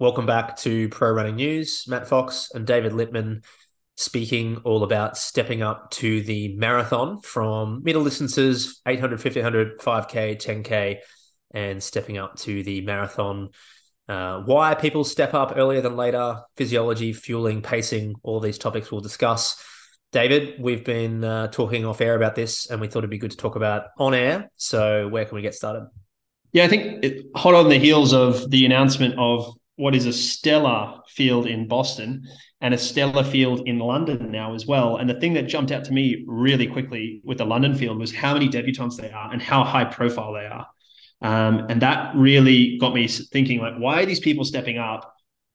Welcome back to Pro Running News. Matt Fox and David Littman speaking all about stepping up to the marathon from middle distances 800, 1500, 5K, 10K, and stepping up to the marathon. Uh, why people step up earlier than later, physiology, fueling, pacing, all these topics we'll discuss. David, we've been uh, talking off air about this and we thought it'd be good to talk about on air. So, where can we get started? Yeah, I think it, hot on the heels of the announcement of what is a stellar field in Boston and a stellar field in London now as well. And the thing that jumped out to me really quickly with the London field was how many debutantes they are and how high profile they are. Um, and that really got me thinking, like, why are these people stepping up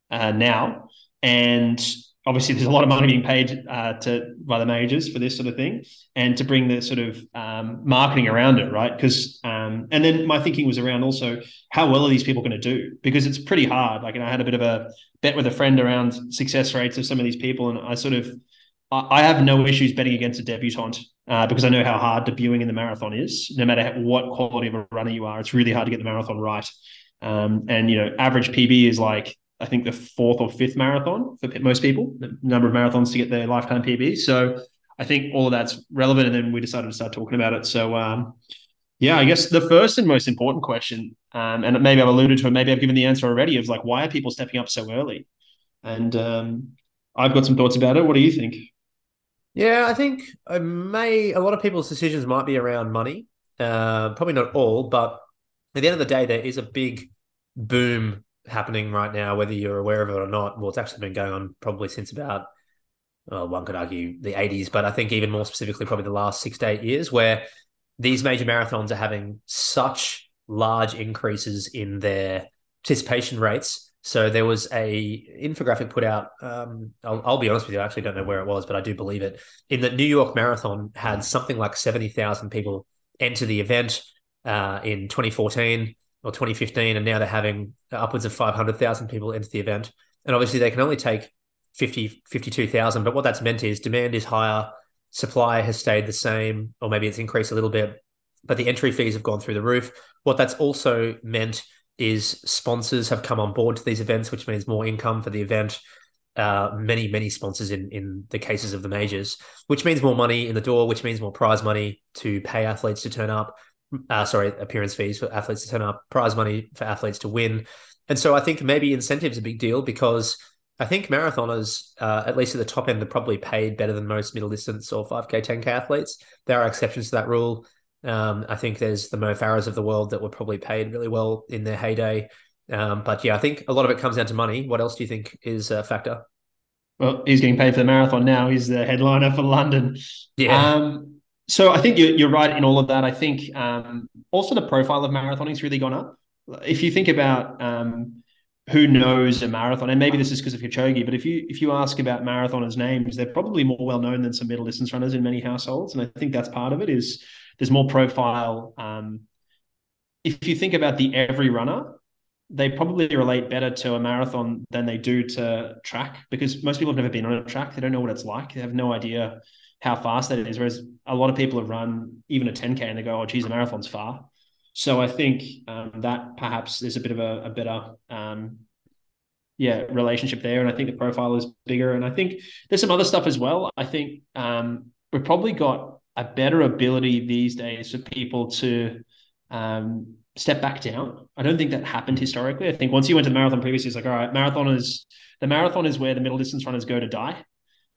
uh, now? And obviously there's a lot of money being paid uh, to by the majors for this sort of thing and to bring the sort of um, marketing around it right? Because um, and then my thinking was around also how well are these people going to do? Because it's pretty hard. Like and i had a bit of a bet with a friend around success rates of some of these people and i sort of i, have no issues betting against a debutante uh, because i know how hard debuting in the marathon is no matter what quality of a runner you are it's really hard to get the marathon right. Um, and you know average pb is like I think the fourth or fifth marathon for most people, the number of marathons to get their lifetime PB. So I think all of that's relevant. And then we decided to start talking about it. So um, yeah, I guess the first and most important question, um, and maybe I've alluded to it, maybe I've given the answer already, of like why are people stepping up so early? And um, I've got some thoughts about it. What do you think? Yeah, I think I may a lot of people's decisions might be around money. Uh, probably not all, but at the end of the day, there is a big boom happening right now, whether you're aware of it or not. Well, it's actually been going on probably since about, well, one could argue the 80s, but I think even more specifically, probably the last six to eight years, where these major marathons are having such large increases in their participation rates. So there was a infographic put out. Um, I'll, I'll, be honest with you, I actually don't know where it was, but I do believe it. In the New York Marathon had something like seventy thousand people enter the event uh, in 2014 or 2015, and now they're having upwards of 500,000 people enter the event. And obviously, they can only take 50, 52,000. But what that's meant is demand is higher, supply has stayed the same, or maybe it's increased a little bit, but the entry fees have gone through the roof. What that's also meant is sponsors have come on board to these events, which means more income for the event. Uh, many, many sponsors in in the cases of the majors, which means more money in the door, which means more prize money to pay athletes to turn up, uh, sorry, appearance fees for athletes to turn up, prize money for athletes to win. And so I think maybe incentives a big deal because I think marathoners, uh, at least at the top end, are probably paid better than most middle distance or 5K, 10K athletes. There are exceptions to that rule. Um, I think there's the Mo Farahs of the world that were probably paid really well in their heyday. Um, but yeah, I think a lot of it comes down to money. What else do you think is a factor? Well, he's getting paid for the marathon now. He's the headliner for London. Yeah. Um, so I think you're, you're right in all of that. I think um, also the profile of marathoning's really gone up. If you think about um, who knows a marathon, and maybe this is because of Kipchoge, but if you if you ask about marathoners' names, they're probably more well known than some middle distance runners in many households, and I think that's part of it. Is there's more profile. Um, if you think about the every runner, they probably relate better to a marathon than they do to track because most people have never been on a track. They don't know what it's like. They have no idea how fast that is. Whereas a lot of people have run even a 10K and they go, oh, geez, a marathon's far. So I think um, that perhaps there's a bit of a, a better, um, yeah, relationship there. And I think the profile is bigger. And I think there's some other stuff as well. I think um, we've probably got a better ability these days for people to um, step back down. I don't think that happened historically. I think once you went to the marathon previously, it's like, all right, marathon is the marathon is where the middle distance runners go to die.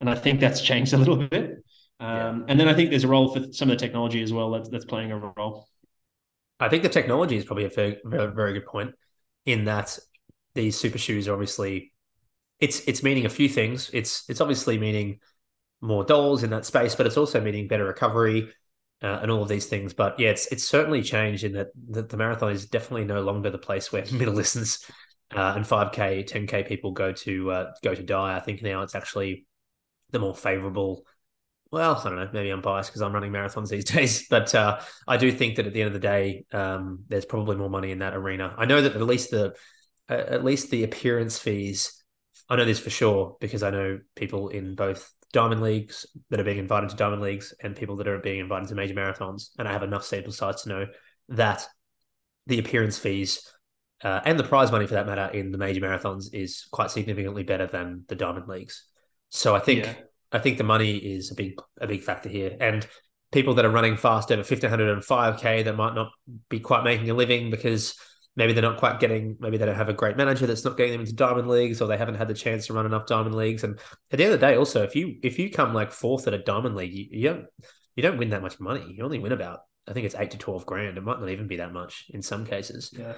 And I think that's changed a little bit. Um, yeah. And then I think there's a role for some of the technology as well that's, that's playing a role. I think the technology is probably a very, very, good point in that these super shoes are obviously it's it's meaning a few things. It's it's obviously meaning more dollars in that space, but it's also meaning better recovery uh, and all of these things. But yeah, it's it's certainly changed in that, that the marathon is definitely no longer the place where middle distance uh, and 5k, 10k people go to uh, go to die. I think now it's actually the more favorable well, I don't know. Maybe I'm biased because I'm running marathons these days, but uh, I do think that at the end of the day, um, there's probably more money in that arena. I know that at least the uh, at least the appearance fees. I know this for sure because I know people in both diamond leagues that are being invited to diamond leagues and people that are being invited to major marathons, and I have enough sample size to know that the appearance fees uh, and the prize money for that matter in the major marathons is quite significantly better than the diamond leagues. So I think yeah. I think the money is a big a big factor here, and people that are running fast over 1500 and 5k that might not be quite making a living because maybe they're not quite getting maybe they don't have a great manager that's not getting them into diamond leagues or they haven't had the chance to run enough diamond leagues. And at the end of the day also if you if you come like fourth at a diamond league you, you don't you don't win that much money. You only win about i think it's 8 to 12 grand. It might not even be that much in some cases. Yeah.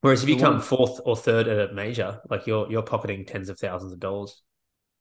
Whereas if you come fourth or third at a major like you're you're pocketing tens of thousands of dollars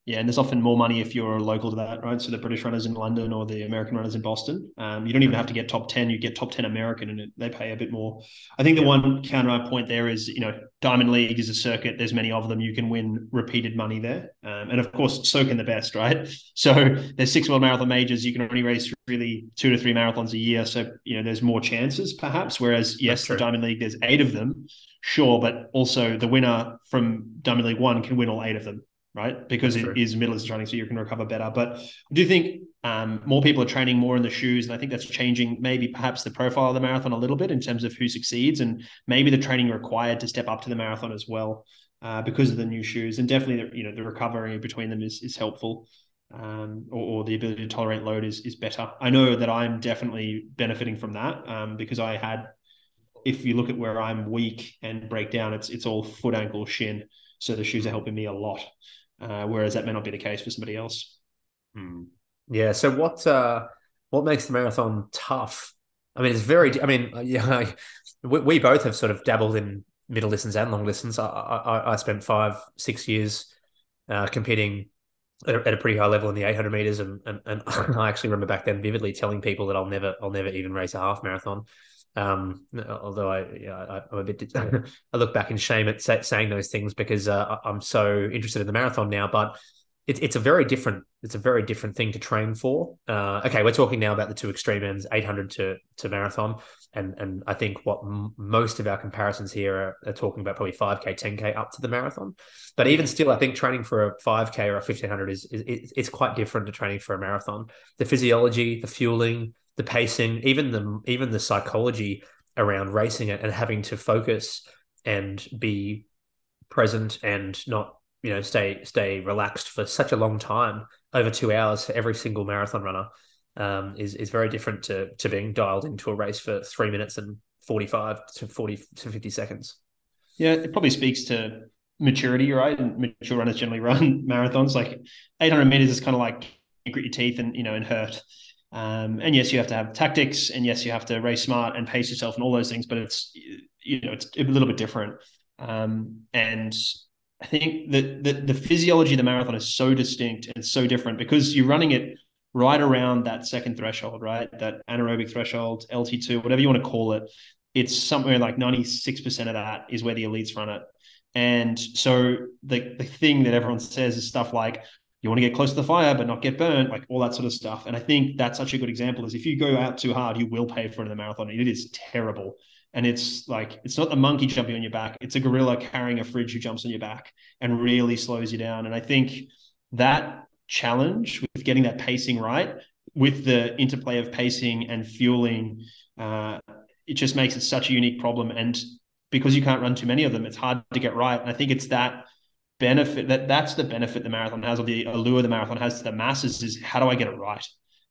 yeah, and there's often more money if you're local to that, right? So the British runners in London or the American runners in Boston, um, you don't even have to get top ten. You get top ten American, and it, they pay a bit more. I think the yeah. one counter point there is, you know, Diamond League is a circuit. There's many of them. You can win repeated money there, um, and of course, so can the best, right? So there's six world marathon majors. You can only race really two to three marathons a year. So you know, there's more chances perhaps. Whereas yes, the Diamond League, there's eight of them, sure, but also the winner from Diamond League One can win all eight of them right? Because That's it true. is middle distance training, so you can recover better. But I do think um, more people are training more in the shoes, and I think that's changing maybe perhaps the profile of the marathon a little bit in terms of who succeeds, and maybe the training required to step up to the marathon as well uh, because of the new shoes, and definitely the, you know the recovery between them is is helpful. Um, or, or, the ability to tolerate load is is better. I know that I'm definitely benefiting from that um, because I had, if you look at where I'm weak and break down, it's it's all foot, ankle, shin. So the shoes are helping me a lot uh, whereas that may not be the case for somebody else. Hmm. Yeah. So what uh, what makes the marathon tough? I mean, it's very. I mean, yeah, we, we both have sort of dabbled in middle distance and long distance. I, I, I spent five, six years uh, competing at a, at a, pretty high level in the 800 meters, and, and, and I actually remember back then vividly telling people that I'll never, I'll never even race a half marathon. Um, although I, yeah, I, am a bit, I look back in shame at say, saying those things because uh, I'm so interested in the marathon now. But it, it's a very different, it's a very different thing to train for. Uh, okay, we're talking now about the two extreme ends, 800 to to marathon, and and I think what m- most of our comparisons here are, are, talking about probably 5k, 10k up to the marathon. But even still, I think training for a 5k or a 1500 is, is it's quite different to training for a marathon. The physiology, the fueling the pacing, even the even the psychology around racing it and having to focus and be present and not you know stay stay relaxed for such a long time over two hours for every single marathon runner um, is is very different to to being dialed into a race for three minutes and 45 to 40 to 50 seconds. Yeah it probably speaks to maturity right? And mature runners generally run marathons. Like 800 meters is kind of like grit your teeth and you know and hurt um, and yes, you have to have tactics, and yes, you have to race smart and pace yourself and all those things. But it's you know it's a little bit different. Um, and I think that the, the physiology of the marathon is so distinct and so different because you're running it right around that second threshold, right? That anaerobic threshold, LT2, whatever you want to call it. It's somewhere like 96% of that is where the elites run it. And so the, the thing that everyone says is stuff like, you want to get close to the fire but not get burnt like all that sort of stuff. And i think that's such a good example is if you go out too hard you will pay for it in the marathon. It is terrible. And it's like it's not the monkey jumping on your back. It's a gorilla carrying a fridge who jumps on your back and really slows you down. And i think that challenge with getting that pacing right with the interplay of pacing and fueling uh, it just makes it such a unique problem. And because you can't run too many of them it's hard to get right. And i think it's that benefit that that's the benefit the marathon has or the allure the marathon has to the masses is how do I get it right?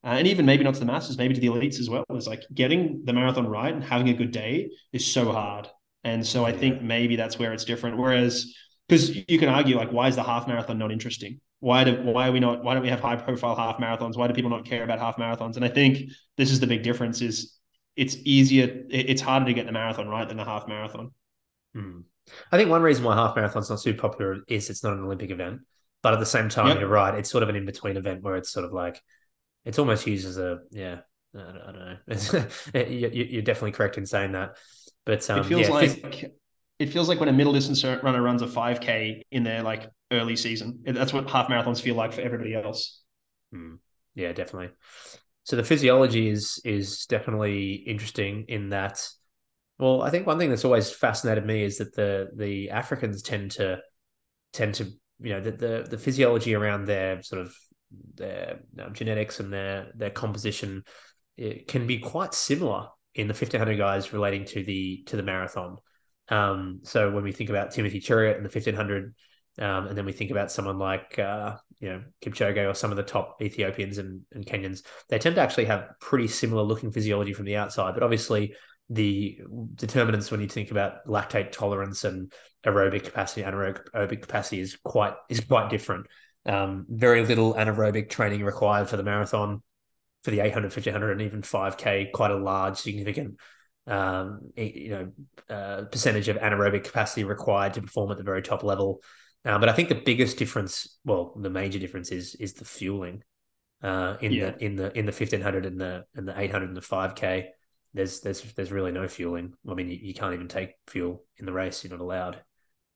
Uh, and even maybe not to the masses, maybe to the elites as well. Is like getting the marathon right and having a good day is so hard. And so I think maybe that's where it's different. Whereas, because you can argue like, why is the half marathon not interesting? Why do why are we not? Why don't we have high profile half marathons? Why do people not care about half marathons? And I think this is the big difference: is it's easier, it's harder to get the marathon right than the half marathon. Hmm. I think one reason why half marathon's not super popular is it's not an Olympic event. But at the same time, yep. you're right. It's sort of an in between event where it's sort of like it's almost used as a yeah. I don't, know. you're definitely correct in saying that. But um, it feels yeah, like it feels like when a middle distance runner runs a 5k in their like early season. That's what half marathons feel like for everybody else. Hmm. Yeah, definitely. So the physiology is is definitely interesting in that well, I think one thing that's always fascinated me is that the the Africans tend to tend to you know the the, the physiology around their sort of their um, genetics and their their composition it can be quite similar in the 1500 guys relating to the to the marathon. Um, so when we think about Timothy Cheruiyot in the 1500, um, and then we think about someone like uh, you know Kipchoge or some of the top Ethiopians and, and Kenyans, they tend to actually have pretty similar looking physiology from the outside. But obviously, the determinants when you think about lactate tolerance and aerobic capacity, anaerobic capacity is quite is quite different. Um, very little anaerobic training required for the marathon, for the 800, 1500, and even 5K. Quite a large, significant, um, you know, uh, percentage of anaerobic capacity required to perform at the very top level. Uh, but I think the biggest difference, well, the major difference is is the fueling uh, in yeah. the in the in the 1500 and the and the 800 and the 5K there's there's there's really no fueling. I mean, you, you can't even take fuel in the race; you're not allowed.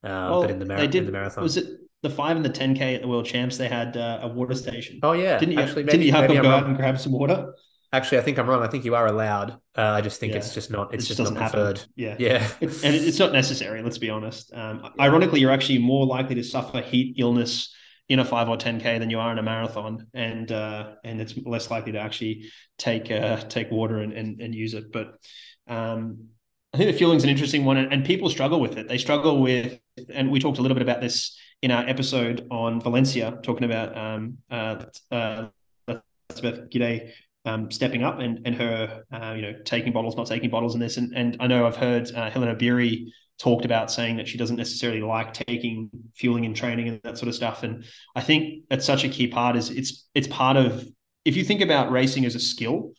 Uh, well, but in the, mar- did, in the marathon, was it the five and the ten k at the World Champs? They had uh, a water station. Oh yeah, didn't you? Actually, maybe, didn't you have to go wrong. out and grab some water? Actually, I think I'm wrong. I think you are allowed. Uh, I just think yeah. it's just not. It's it just, just not preferred. Happen. Yeah, yeah, it, and it's not necessary. Let's be honest. Um. Ironically, you're actually more likely to suffer heat illness in a five or ten k than you are in a marathon, and uh, and it's less likely to actually take uh, take water and, and and use it. But um, I think the fueling is an interesting one, and, and, people struggle with it. They struggle with, and we talked a little bit about this in our episode on Valencia, talking about um, uh, uh, Elizabeth Gidey um, stepping up and and her, uh, you know, taking bottles, not taking bottles in this. And and I know I've heard uh, Hellen Obiri talked about saying that she doesn't necessarily like taking fueling and training and that sort of stuff. And I think that's such a key part. Is it's it's part of if you think about racing as a skill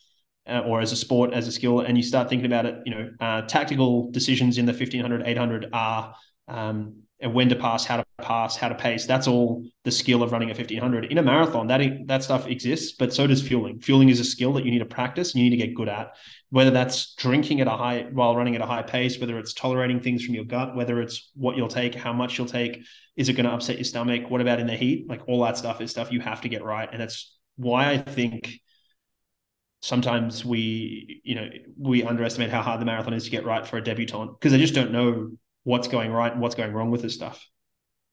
uh, or as a sport, as a skill, and you start thinking about it, you know, uh, tactical decisions in the 1500, 800 are um, when to pass, how to pass, how to pace. That's all the skill of running a 1500. In a marathon, that that stuff exists, but so does fueling. Fueling is a skill that you need to practice and you need to get good at. Whether that's drinking at a high while running at a high pace, whether it's tolerating things from your gut, whether it's what you'll take, how much you'll take, is it going to upset your stomach? What about in the heat? Like all that stuff is stuff you have to get right, and that's why I think sometimes we you know we underestimate how hard the marathon is to get right for a debutant because they just don't know what's going right and what's going wrong with this stuff.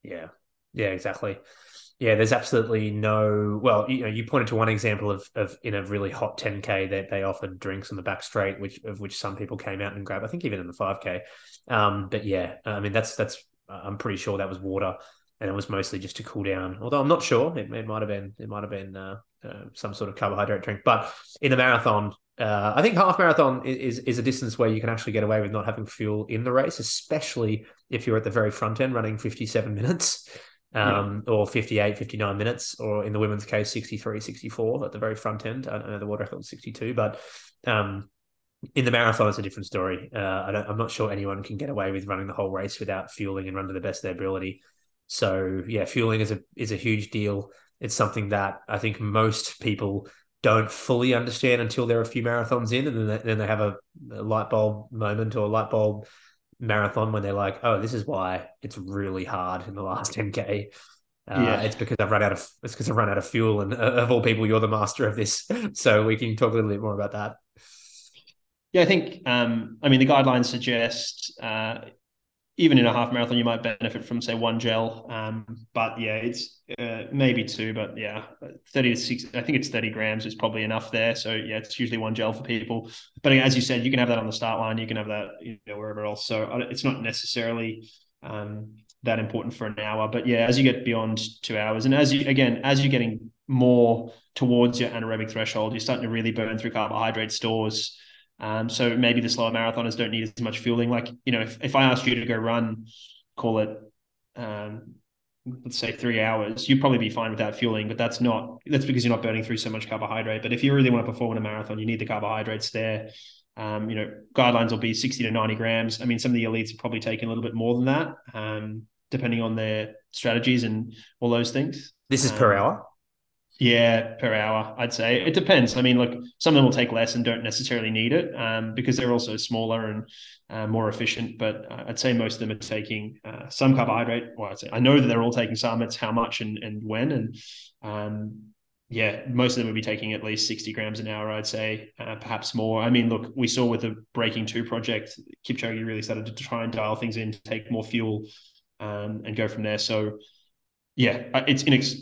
Yeah. Yeah exactly. Yeah there's absolutely no well you know you pointed to one example of of in a really hot 10k that they offered drinks on the back straight which of which some people came out and grabbed i think even in the 5k um but yeah i mean that's that's i'm pretty sure that was water and it was mostly just to cool down. Although i'm not sure it, it might have been it might have been uh, uh, some sort of carbohydrate drink. But in a marathon, uh, I think half marathon is, is a distance where you can actually get away with not having fuel in the race, especially if you're at the very front end running 57 minutes um, yeah. or 58, 59 minutes, or in the women's case, 63, 64 at the very front end. I know the world record is 62, but um, in the marathon, it's a different story. Uh, I am not sure anyone can get away with running the whole race without fueling and run to the best of their ability. So yeah, fueling is a is a huge deal it's something that I think most people don't fully understand until they're a few marathons in, and then they, then they have a, a light bulb moment or a light bulb marathon when they're like, "Oh, this is why it's really hard in the last 10k." Uh, yeah. it's because I've run out of it's because I've run out of fuel, and uh, of all people, you're the master of this, so we can talk a little bit more about that. Yeah, I think um, I mean the guidelines suggest uh, even in a half marathon, you might benefit from say one gel. Um, but yeah, it's uh, maybe two, but yeah, thirty to six. I think it's thirty grams is probably enough there. So yeah, it's usually one gel for people. But as you said, you can have that on the start line. You can have that you know wherever else. So uh, it's not necessarily um, that important for an hour. But yeah, as you get beyond two hours, and as you again, as you're getting more towards your anaerobic threshold, you're starting to really burn through carbohydrate stores. Um, so maybe the slower marathoners don't need as much fueling. Like, you know, if, if I asked you to go run, call it, um, let's say three hours, you'd probably be fine without fueling, but that's not, that's because you're not burning through so much carbohydrate. But if you really want to perform in a marathon, you need the carbohydrates there. Um, you know, guidelines will be 60 to 90 grams. I mean, some of the elites are probably taking a little bit more than that, um, depending on their strategies and all those things. This is per um, hour? Yeah, per hour, I'd say. It depends. I mean, look, some of them will take less and don't necessarily need it um, because they're also smaller and uh, more efficient. But uh, I'd say most of them are taking uh, some carbohydrate. Well, I'd say I know that they're all taking some. It's how much and, and when. And um, yeah, most of them would be taking at least 60 grams an hour, I'd say, uh, perhaps more. I mean, look, we saw with the Breaking 2 project, Kipchoge really started to try and dial things in, take more fuel um, and go from there. So, yeah, uh, it's inex-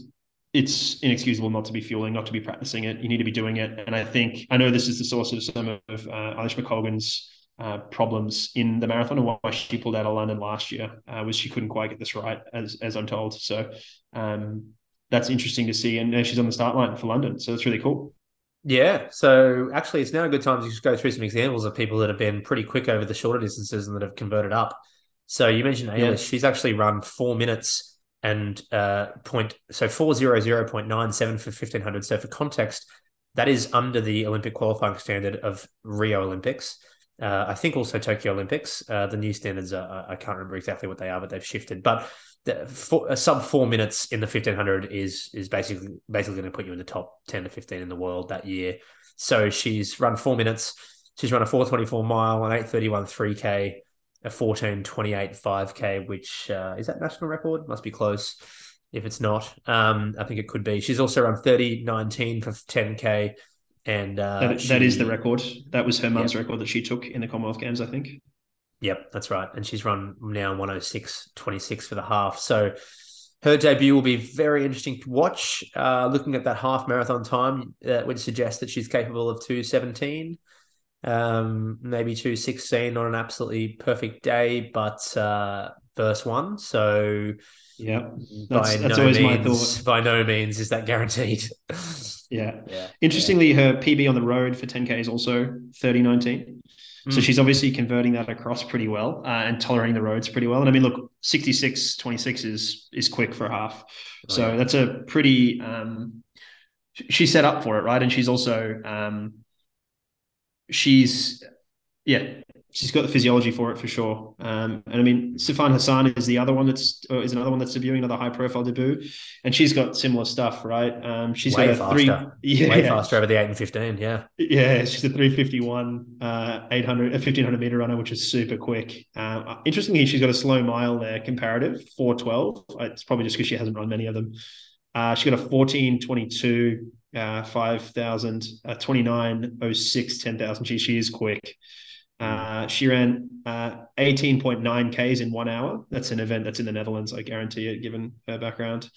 it's inexcusable not to be fueling, not to be practicing it. You need to be doing it. And I think I know this is the source of some of uh, Eilish McColgan's uh, problems in the marathon and why she pulled out of London last year uh, was she couldn't quite get this right, as as I'm told. So um, that's interesting to see, and she's on the start line for London, so it's really cool. Yeah, so actually, it's now a good time to just go through some examples of people that have been pretty quick over the shorter distances and that have converted up. So you mentioned Eilish; yeah. she's actually run four minutes and uh, point so four zero zero point nine seven for fifteen hundred. So for context, that is under the Olympic qualifying standard of Rio Olympics. Uh, I think also Tokyo Olympics. Uh, the new standards are, I can't remember exactly what they are, but they've shifted. But the, sub four minutes in the fifteen hundred is is basically basically going to put you in the top ten to fifteen in the world that year. So she's run four minutes. She's run a four twenty four mile, an eight thirty one three k, a fourteen twenty eight five k, which uh, is that national record? Must be close. If it's not, um, I think it could be. She's also run thirty nineteen for ten k and uh, that, she, that is the record. That was her mum's record that she took in the Commonwealth Games, I think. Yep, that's right. And she's run now 106 26 for the half. So her debut will be very interesting to watch. Uh, looking at that half marathon time, that would suggest that she's capable of 217, um, maybe 216 on an absolutely perfect day, but uh, first one. So yeah, that's, by that's no always means, my thought. By no means is that guaranteed. yeah. yeah. Interestingly, her PB on the road for 10K is also 3019. Mm. So she's obviously converting that across pretty well uh, and tolerating the roads pretty well. And I mean, look, 66 26 is is quick for half. Oh, so yeah. that's a pretty um she's set up for it, right? And she's also um she's yeah, she's got the physiology for it for sure. Um, and I mean, Sifan Hassan is the other one that's is another one that's debuting another high profile debut, and she's got similar stuff, right? Um, she's way got a faster. three, yeah, way faster over the eight and fifteen, yeah, yeah. She's a three fifty one, uh, eight hundred, a fifteen hundred meter runner, which is super quick. Um, interestingly, she's got a slow mile there, comparative four twelve. It's probably just because she hasn't run many of them. Uh, she got a fourteen twenty two. Uh, 5,000, uh, 2906, 10,000. She, she is quick. Uh, she ran uh, 18.9 Ks in one hour. That's an event that's in the Netherlands, I guarantee it, given her background.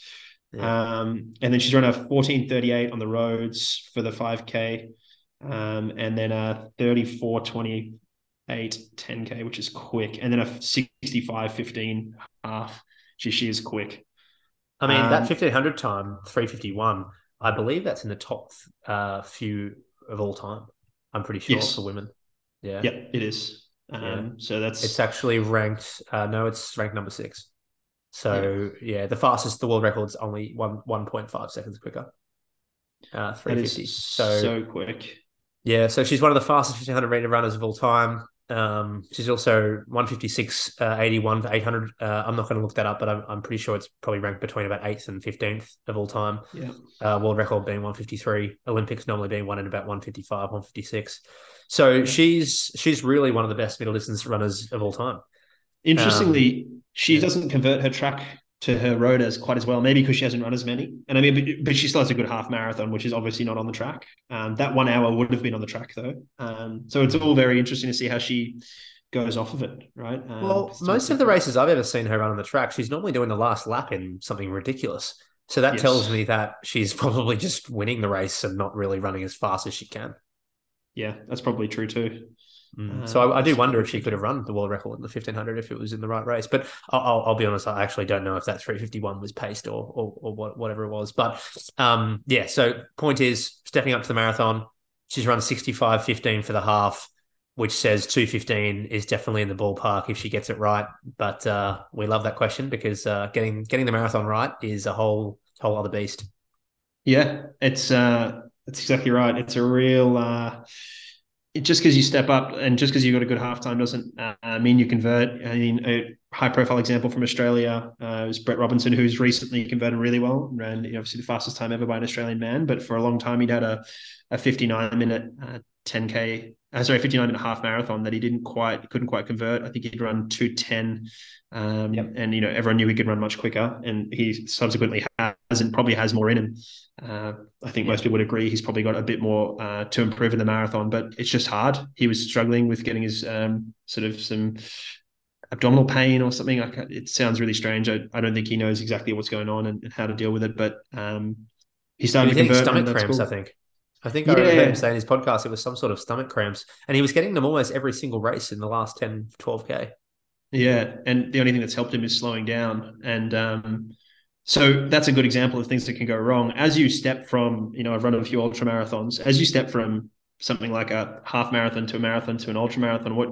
Yeah. Um, and then she's run a 14.38 on the roads for the 5K. Um, and then a 34.28 10K, which is quick. And then a 65.15 half. She, she is quick. I mean, um, that 1500 time, 351, I believe that's in the top uh, few of all time. I'm pretty sure yes. for women. Yeah. Yep, it is. Um, yeah. So that's it's actually ranked. Uh, no, it's ranked number six. So yeah, yeah the fastest the world record's only one one point five seconds quicker. Uh, three fifty. So so quick. Yeah, so she's one of the fastest fifteen hundred meter runners of all time. Um, she's also 156, uh, 81 to 800. Uh, I'm not going to look that up, but I'm, I'm pretty sure it's probably ranked between about 8th and 15th of all time. Yeah. Uh, world record being 153, Olympics normally being one in about 155, 156. So yeah. she's she's really one of the best middle distance runners of all time. Interestingly, um, she yeah. doesn't convert her track to her road as quite as well, maybe because she hasn't run as many. And I mean, but, but, she still has a good half marathon, which is obviously not on the track. Um, that one hour would have been on the track though. Um, so it's all very interesting to see how she goes off of it, right? Um, well, most of the races I've ever seen her run on the track, she's normally doing the last lap in something ridiculous. So that yes. tells me that she's probably just winning the race and not really running as fast as she can. Yeah, that's probably true too. Mm. So I, I, do wonder if she could have run the world record in the 1500 if it was in the right race. But I'll, I'll be honest, I actually don't know if that 351 was paced or or, or what, whatever it was. But um, yeah, so point is stepping up to the marathon. She's run 65 15 for the half, which says 215 is definitely in the ballpark if she gets it right. But uh, we love that question because uh, getting getting the marathon right is a whole whole other beast. Yeah, it's uh, it's exactly right. It's a real. Uh, it, just because you step up and just because you've got a good halftime doesn't uh, mean you convert. I mean, a high profile example from Australia uh, was Brett Robinson, who's recently converted really well, and ran obviously the fastest time ever by an Australian man. But for a long time, he'd had a, a 59 minute uh, 10k uh, sorry, 59 and a half marathon that he didn't quite, couldn't quite convert. I think he'd run 210. Um, yep. And, you know, everyone knew he could run much quicker. And he subsequently has and probably has more in him. Uh, I think yep. most people would agree he's probably got a bit more uh, to improve in the marathon, but it's just hard. He was struggling with getting his um, sort of some abdominal pain or something. It sounds really strange. I, I don't think he knows exactly what's going on and, and how to deal with it, but um, he started to convert. Stomach cramps, cool. I think. I think I remember him saying in his podcast it was some sort of stomach cramps, and he was getting them almost every single race in the last 10, 12k. Yeah, and the only thing that's helped him is slowing down, and um, so that's a good example of things that can go wrong as you step from. You know, I've run a few ultra marathons. As you step from something like a half marathon to a marathon to an ultra marathon, what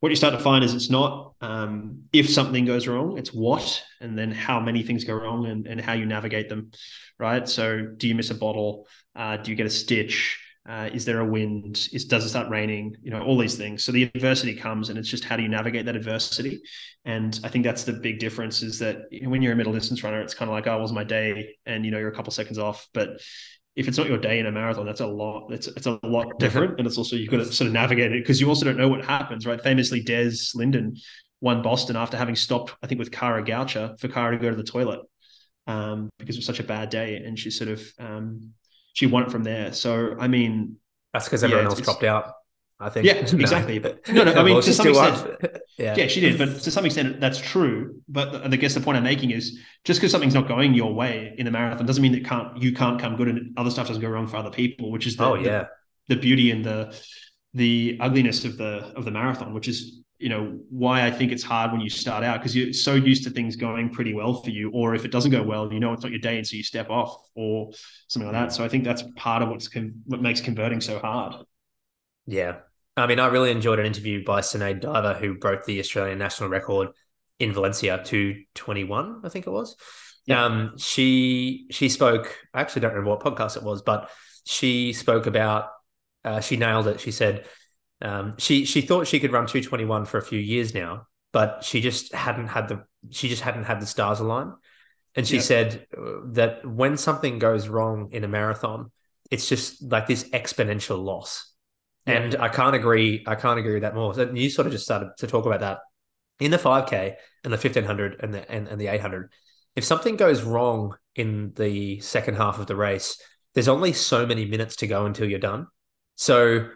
what you start to find is it's not um, if something goes wrong, it's what, and then how many things go wrong, and, and how you navigate them, right? So, do you miss a bottle? Uh, do you get a stitch? Uh, is there a wind? Is does it start raining? You know, all these things. So the adversity comes, and it's just how do you navigate that adversity? And I think that's the big difference is that when you're a middle distance runner, it's kind of like, oh, was my day, and you know, you're a couple seconds off. But if it's not your day in a marathon, that's a lot. It's it's a lot different, and it's also you've got to sort of navigate it because you also don't know what happens, right? Famously, Des Linden won Boston after having stopped, I think, with Kara Goucher for Kara to go to the toilet um, because it was such a bad day, and she sort of um, she won it from there. So I mean, That's because everyone it's- else dropped out. I think. Yeah, exactly. But- no, no, I mean, to some extent- yeah. yeah, she did, but to some extent that's true. But I guess the point I'm making is just because something's not going your way in a marathon doesn't mean that can't you can't come good and other stuff doesn't go wrong for other people, which is the, Oh the- yeah. the beauty and the the ugliness of the of the marathon, which is you know why I think it's hard when you start out because you're so used to things going pretty well for you, or if it doesn't go well, you know it's not your day, and so you step off or something like that. So I think that's part of what's con- what makes converting so hard. Yeah. I mean, I really enjoyed an interview by Sinead Diver, who broke the Australian national record in Valencia 221, I think it was. Yeah. Um, she she spoke, I actually don't remember what podcast it was, but she spoke about uh, she nailed it. She said um, she she thought she could run 221 for a few years now, but she just hadn't had the she just hadn't had the stars align. And she Yeah. said uh, that when something goes wrong in a marathon, it's just like this exponential loss. And I can't agree. I can't agree with that more. So you sort of just started to talk about that in the 5K and the 1500 and the and, and the 800. If something goes wrong in the second half of the race, there's only so many minutes to go until you're done. So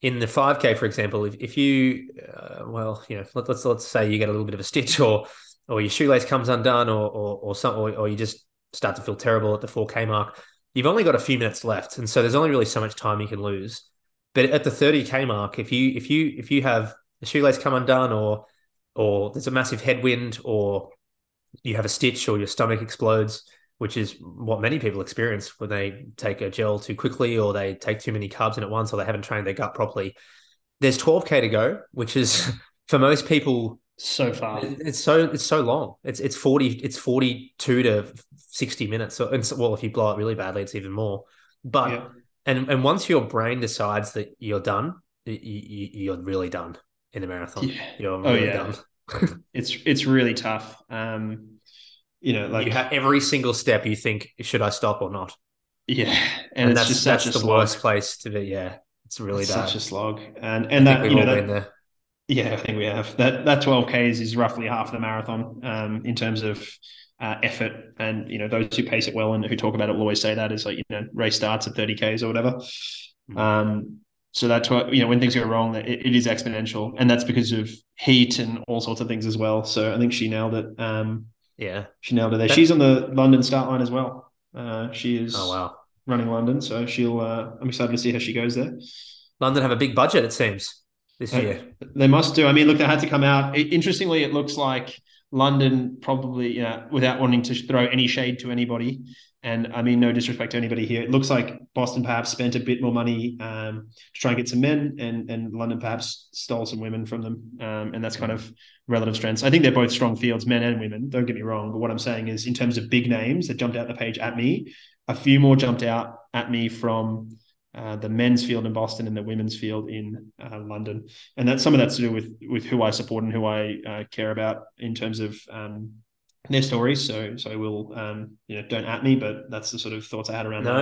in the 5K, for example, if, if you, uh, well, you know, let, let's let's say you get a little bit of a stitch or or your shoelace comes undone or or or some or, or you just start to feel terrible at the 4K mark, you've only got a few minutes left, and so there's only really so much time you can lose. But at the 30k mark, if you if you if you have a shoelace come undone or or there's a massive headwind or you have a stitch or your stomach explodes, which is what many people experience when they take a gel too quickly or they take too many carbs in at once or they haven't trained their gut properly. There's 12k to go, which is for most people So far, it's so it's so long. It's it's 40 it's 42 to 60 minutes. So and so- well if you blow it really badly it's even more. But yeah. And and once your brain decides that you're done, you, you're really done in a marathon. Yeah. You're Oh, really yeah. done. it's it's really tough. Um, you know, like you have every single step you think, should I stop or not? yeah, And, and, it's that's just that's the slog. worst place to be. Yeah, it's really It's such a slog, and and that you know all that, been there. yeah, I think we have that that twelve k's is roughly half the marathon um, in terms of uh, effort, and you know those who pace it well and who talk about it will always say that is like you know race starts at thirty k's or whatever. Mm. Um, so that's what you know when things go wrong, it, it is exponential, and that's because of heat and all sorts of things as well. So I think she nailed it. Um, Yeah. She nailed it there. She's on the London start line as well. Uh, she is Oh wow. running London, so she'll. Uh, I'm excited to see how she goes there. London have a big budget, it seems, this year. They must do. I mean, look, they had to come out. It, interestingly, it looks like London probably, you know, without wanting to throw any shade to anybody, and I mean, no disrespect to anybody here. It looks like Boston perhaps spent a bit more money um, to try and get some men, and and London perhaps stole some women from them, um, and that's kind of relative strengths. I think they're both strong fields, men and women. Don't get me wrong, but what I'm saying is, in terms of big names that jumped out the page at me, a few more jumped out at me from uh, the men's field in Boston and the women's field in uh, London, and that's some of that's to do with with who I support and who I uh, care about in terms of um, their stories. So so I will um, you know don't at me, but that's the sort of thoughts I had around that.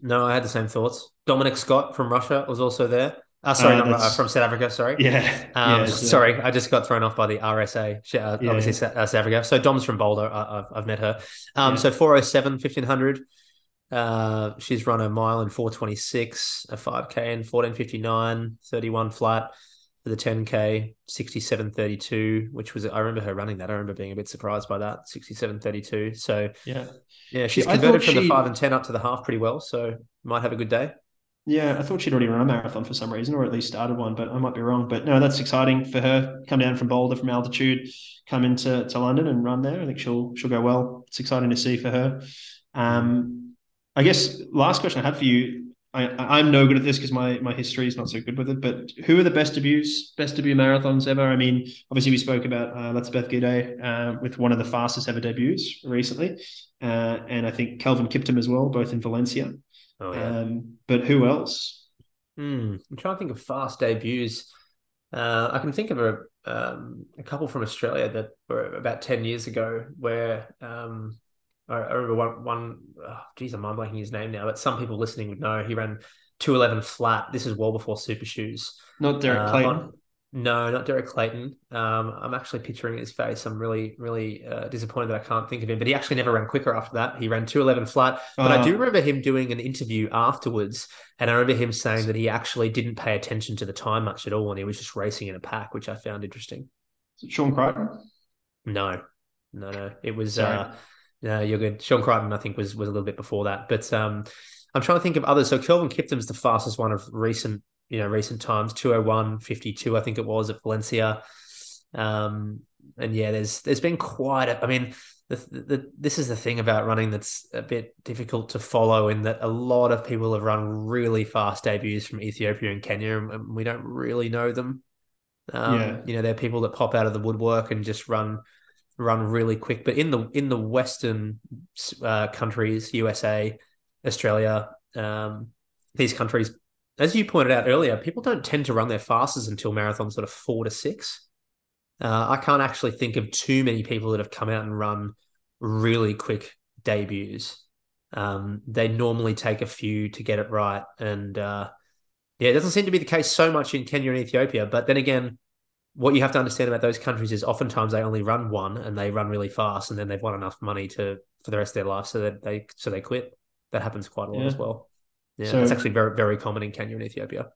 No, no, I had the same thoughts. Dominique Scott from Russia was also there. Uh, sorry, Uh, not, from South Africa. Sorry. Yeah, Um, yeah, uh, sorry, I just got thrown off by the RSA. Uh, Yeah. Obviously, uh, South Africa. So Dom's from Boulder. I, I've, I've met her. Um, Yeah. So 407, 1500. Uh, she's run a mile in 426, a 5K in 1459, 31 flat for the 10K, 6732, which was, I remember her running that. I remember being a bit surprised by that, 6732. So, yeah. yeah, she's converted from the 5 and 10 up to the half pretty well. So, might have a good day. Yeah, I thought she'd already run a marathon for some reason, or at least started one, but I might be wrong. But no, that's exciting for her. Come down from Boulder from altitude, come into to London and run there. I think she'll she'll go well. It's exciting to see for her. Um, I guess last question I had for you. I, I'm no good at this because my my history is not so good with it. But who are the best debuts, best debut marathons ever? I mean, obviously we spoke about uh, Beth Gidey uh, with one of the fastest ever debuts recently, uh, and I think Kelvin Kiptum as well, both in Valencia. Oh, yeah. Um, but who else? Hmm. I'm trying to think of fast debuts. Uh, I can think of a um, a couple from Australia that were about ten years ago, where um, I, I, remember one one. Oh, geez, I'm blanking his name now, but some people listening would know. He ran two eleven flat. This is well before Super Shoes. Not Derek uh, Clayton. On, no, not Derek Clayton. Um, I'm actually picturing his face. I'm really, really uh, disappointed that I can't think of him. But he actually never ran quicker after that. He ran 211 flat. But I do oh. remember him doing an interview afterwards. And I remember him saying that he actually didn't pay attention to the time much at all. And he was just racing in a pack, which I found interesting. Sean Crichton? No, no, no. It was, uh, no, you're good. Sean Crichton, I think, was was a little bit before that. But um, I'm trying to think of others. So Kelvin Kiptum's the fastest one of recent you know recent times 201 52 i think it was at valencia um and yeah there's there's been quite a i mean the, the, this is the thing about running that's a bit difficult to follow in that a lot of people have run really fast debuts from Ethiopia and Kenya and we don't really know them. Um, yeah. you know, they're people that pop out of the woodwork and just run run really quick. But in the in the Western uh, countries, USA, Australia, um, these countries as you pointed out earlier, people don't tend to run their fastest until marathons sort of four to six. Uh, I can't actually think of too many people that have come out and run really quick debuts. Um, they normally take a few to get it right, and uh, yeah, it doesn't seem to be the case so much in Kenya and Ethiopia. But then again, what you have to understand about those countries is oftentimes they only run one and they run really fast, and then they've won enough money to for the rest of their life, so that they so they quit. That happens quite a lot yeah. as well. Yeah, so, it's actually very very common in Kenya and Ethiopia.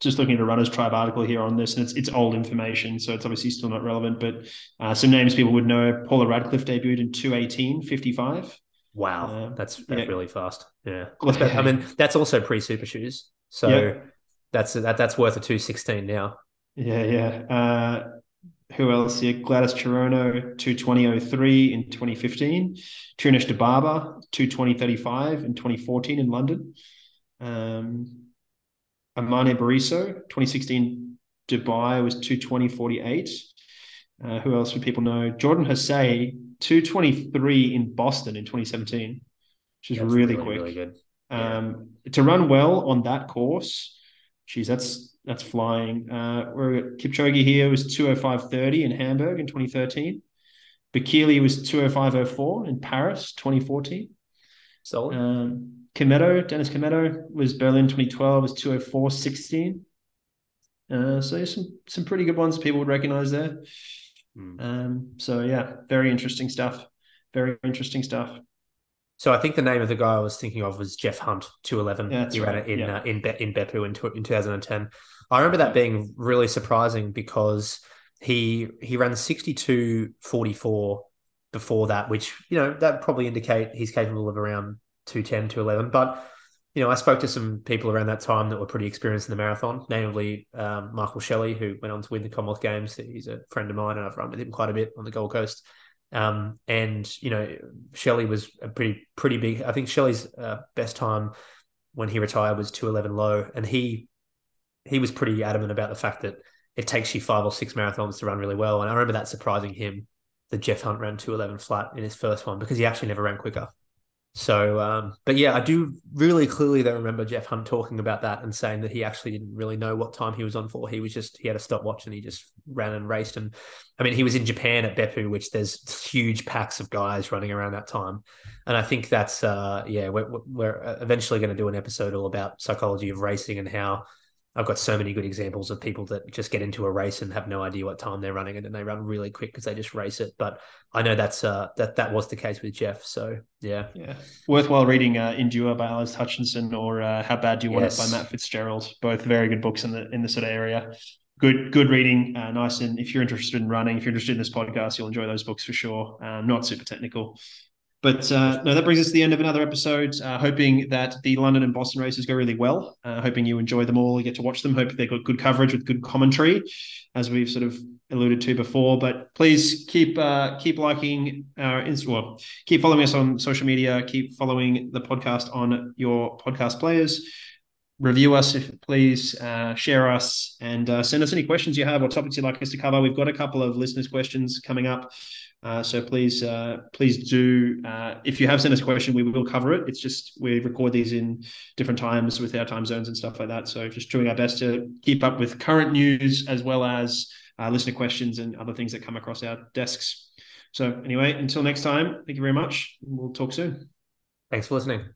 Just looking at a Runners Tribe article here on this, and it's it's old information, so it's obviously still not relevant. But uh, some names people would know: Paula Radcliffe debuted in two eighteen fifty five. Wow, uh, that's, that's yeah. really fast. Yeah, I mean that's also pre Super Shoes, so yep. that's that that's worth a two sixteen now. Yeah, yeah. Uh, who else here? Gladys Cherono, 220.03 in 2015. Tirunesh Dibaba, 220.35 in 2014 in London. Um, Amane Beriso, 2016 Dubai was 220.48. Uh, who else would people know? Jordan Hasay, 223 in Boston in 2017, which is really, really, quick. Really good. Um, To run well on that course, geez, that's that's flying. Uh, we're at Kipchoge here was 205.30 in Hamburg in 2013. Bekele was 205.04 in Paris 2014. Solid. Um, Kimetto, Dennis Kimetto was Berlin 2012 was 204.16. Uh, so some some pretty good ones people would recognize there. Mm. Um, so yeah, very interesting stuff. Very interesting stuff. So I think the name of the guy I was thinking of was Jeff Hunt, 211. Yeah, he ran right. it in yeah. uh, in Be- in Beppu in, in 2010. I remember that being really surprising because he he ran 62.44 before that, which you know that probably indicate he's capable of around 210, 211. But, you know, I spoke to some people around that time that were pretty experienced in the marathon, namely um, Michael Shelley, who went on to win the Commonwealth Games. He's a friend of mine and I've run with him quite a bit on the Gold Coast. Um, and, you know, Shelley was a pretty, pretty big, I think Shelley's uh, best time when he retired was 211 low. And he, he was pretty adamant about the fact that it takes you five or six marathons to run really well. And I remember that surprising him that Jeff Hunt ran 211 flat in his first one because he actually never ran quicker. So, um, but yeah, I do really clearly though remember Jeff Hunt talking about that and saying that he actually didn't really know what time he was on for. He was just he had a stopwatch and he just ran and raced. And I mean, he was in Japan at Beppu, which there's huge packs of guys running around that time. And I think that's uh, yeah, we're, we're eventually going to do an episode all about psychology of racing and how I've got so many good examples of people that just get into a race and have no idea what time they're running, and then they run really quick because they just race it. But I know that's uh, that that was the case with Jeff. So yeah, yeah, worthwhile reading uh, "Endure" by Alex Hutchinson or uh, "How Bad Do You Want yes. It" by Matt Fitzgerald. Both very good books in the in the sort of area. Good, good reading, uh, nice. And if you're interested in running, if you're interested in this podcast, you'll enjoy those books for sure. Um, not super technical. But uh, no, that brings us to the end of another episode. Uh, hoping that the London and Boston races go really well. Uh, hoping you enjoy them all. You get to watch them. Hope they've got good coverage with good commentary, as we've sort of alluded to before. But please keep uh, keep liking our Insta. Well, keep following us on social media. Keep following the podcast on your podcast players. Review us, if please. Uh, share us and uh, send us any questions you have or topics you'd like us to cover. We've got a couple of listeners' questions coming up. Uh, so please, uh, please do. Uh, if you have sent us a question, we will cover it. It's just we record these in different times with our time zones and stuff like that. So just doing our best to keep up with current news as well as uh, listener questions and other things that come across our desks. So anyway, until next time, thank you very much. We'll talk soon. Thanks for listening.